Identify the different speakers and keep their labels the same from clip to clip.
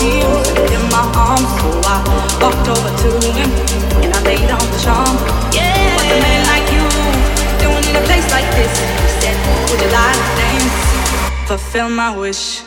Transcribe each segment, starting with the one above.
Speaker 1: He in my arms, so I walked over to him and I laid on the a man like
Speaker 2: you doing in a place like this? Fulfill my wish.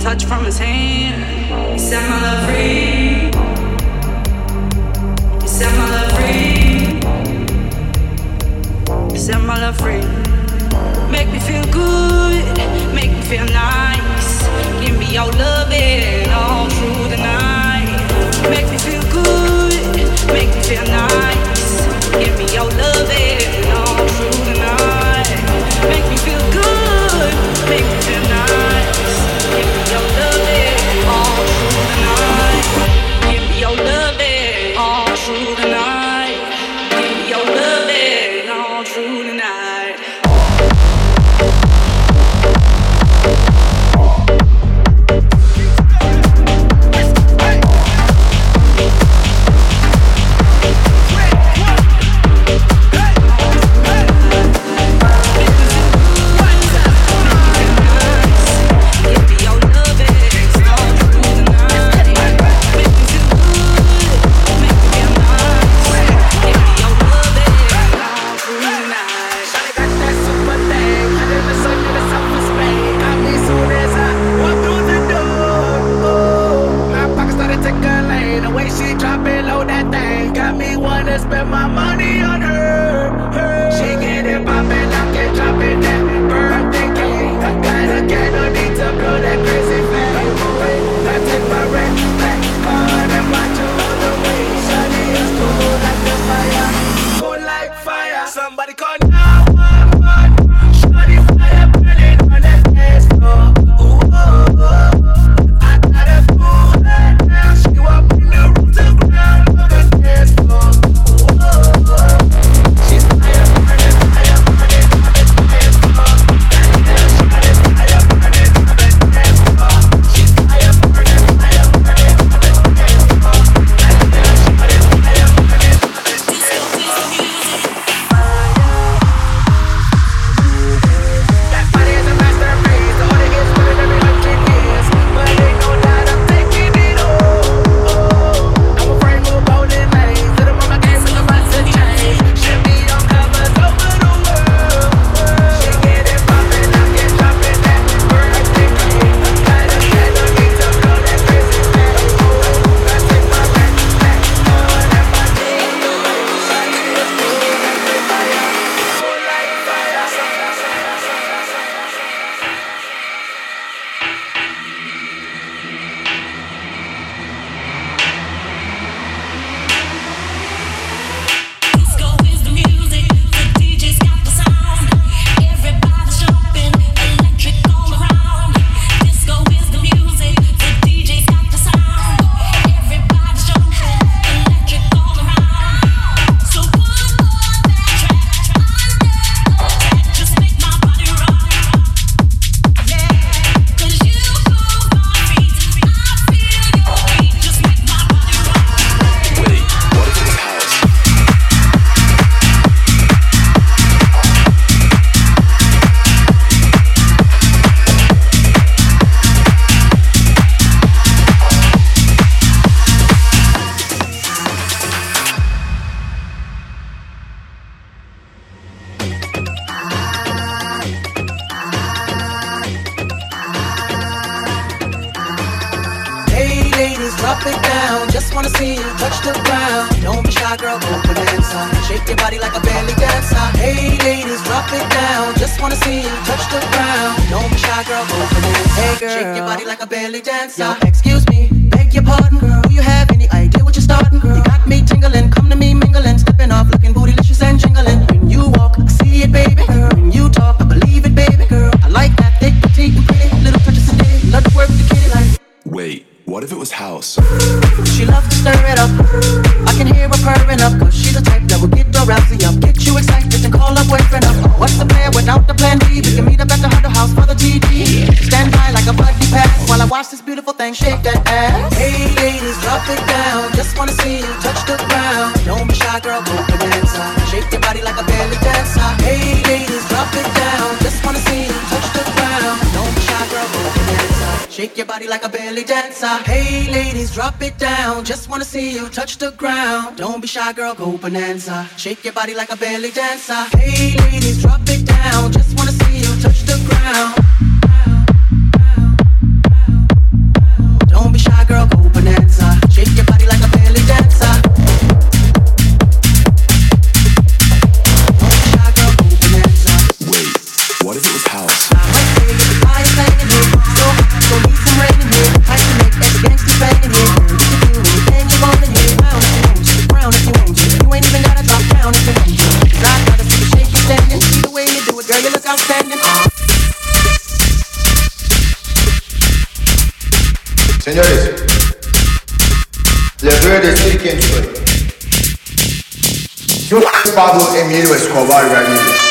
Speaker 2: touch from his hand. He set my love free. He set my love free. He set my
Speaker 3: love free. Make me feel good. Make me feel nice. Give me your love it all through the night. Make me feel good. Make me feel nice. Give me your love
Speaker 4: it.
Speaker 3: now. dancer. the ground. Don't be shy, girl, go bonanza. Shake your body like a belly dancer. Hey, ladies, drop it down. Just
Speaker 5: Pablo Emílio Escobar Gaviria.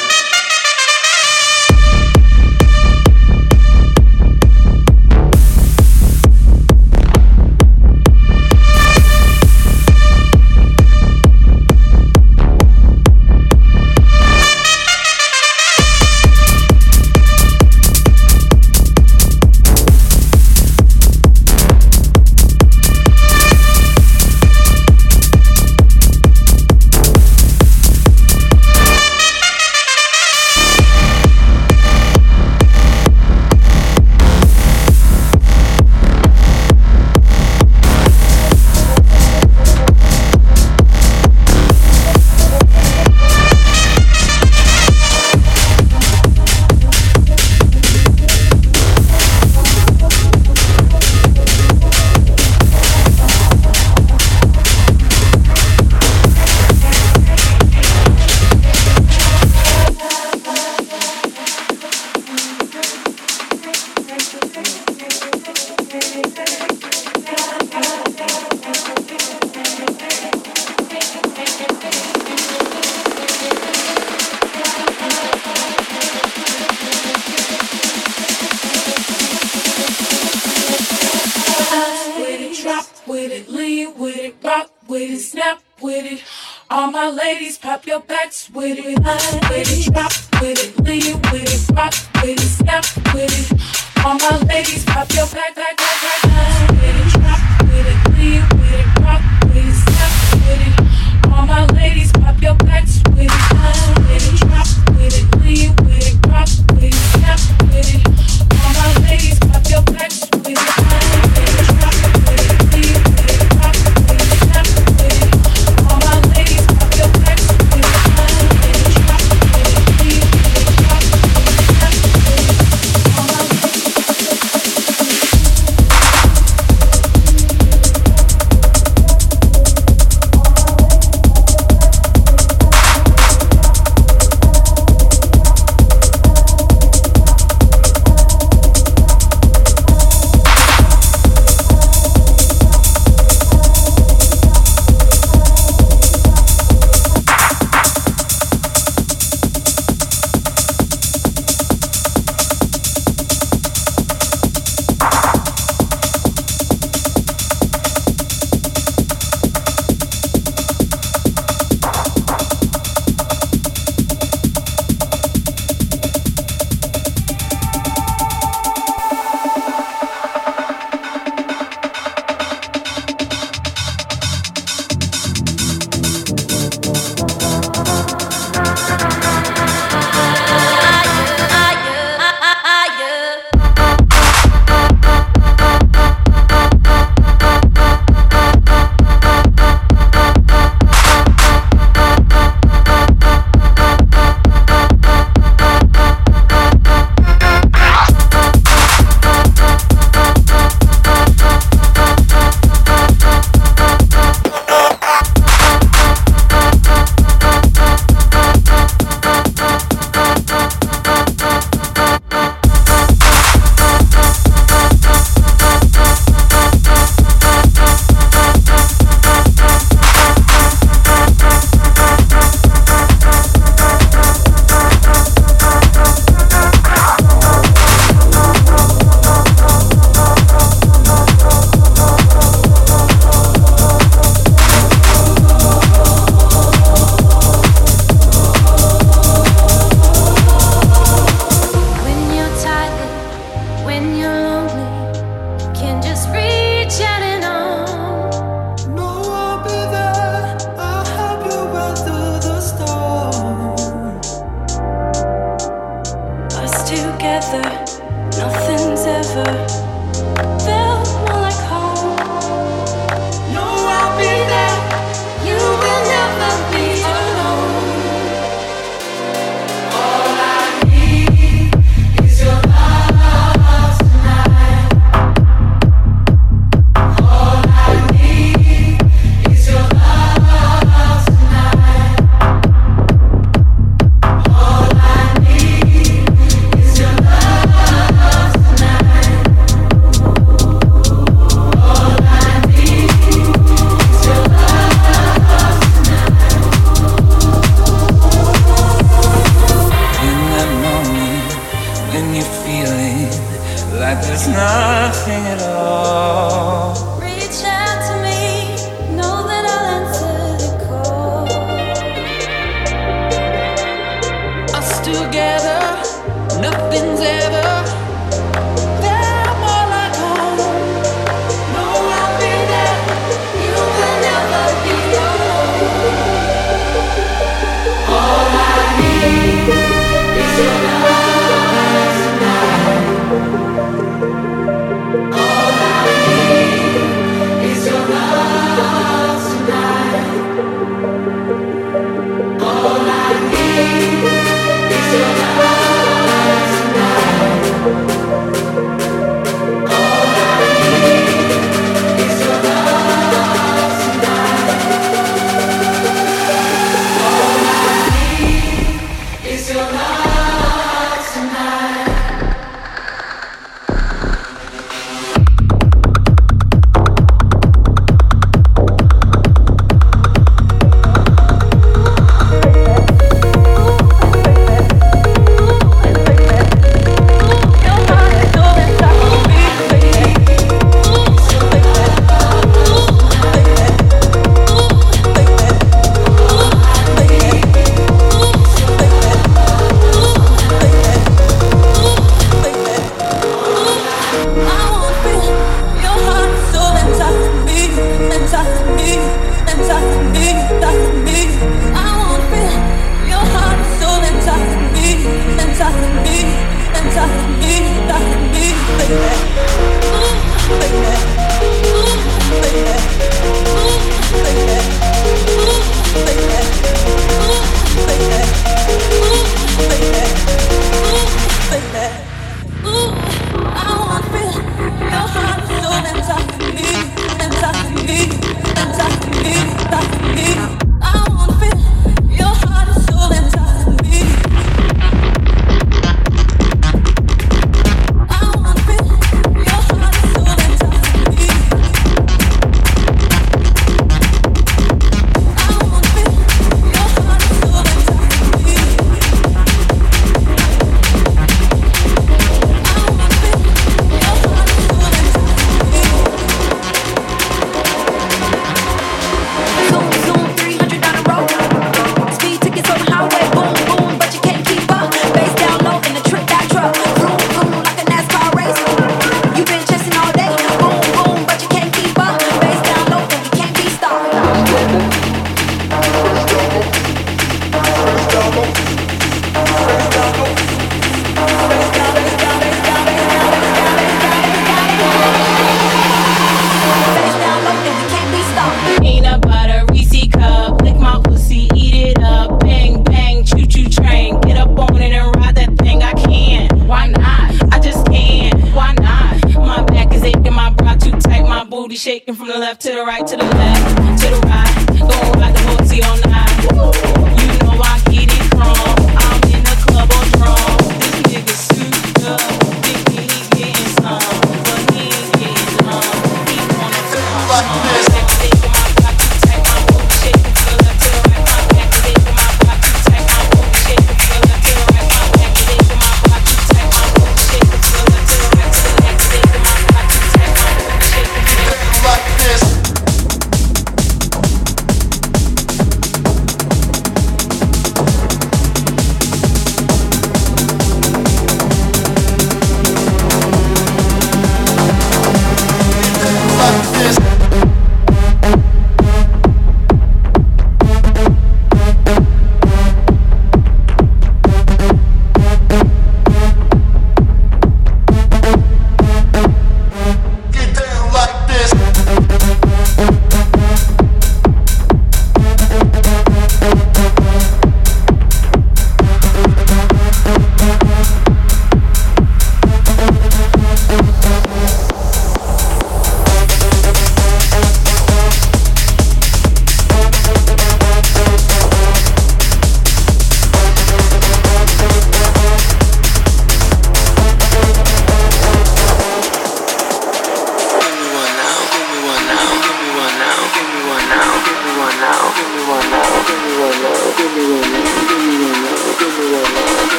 Speaker 6: With it, snap with it. All my ladies, pop your backs with it. Line with it, drop with it, lean with it, rock with it, snap with it. All my ladies, pop your back, back, back, back. Line with it, drop with it, lean with it, rock with it, snap with it. All my ladies, pop your backs with it. With it,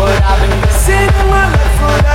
Speaker 7: What I've been missing in my
Speaker 1: life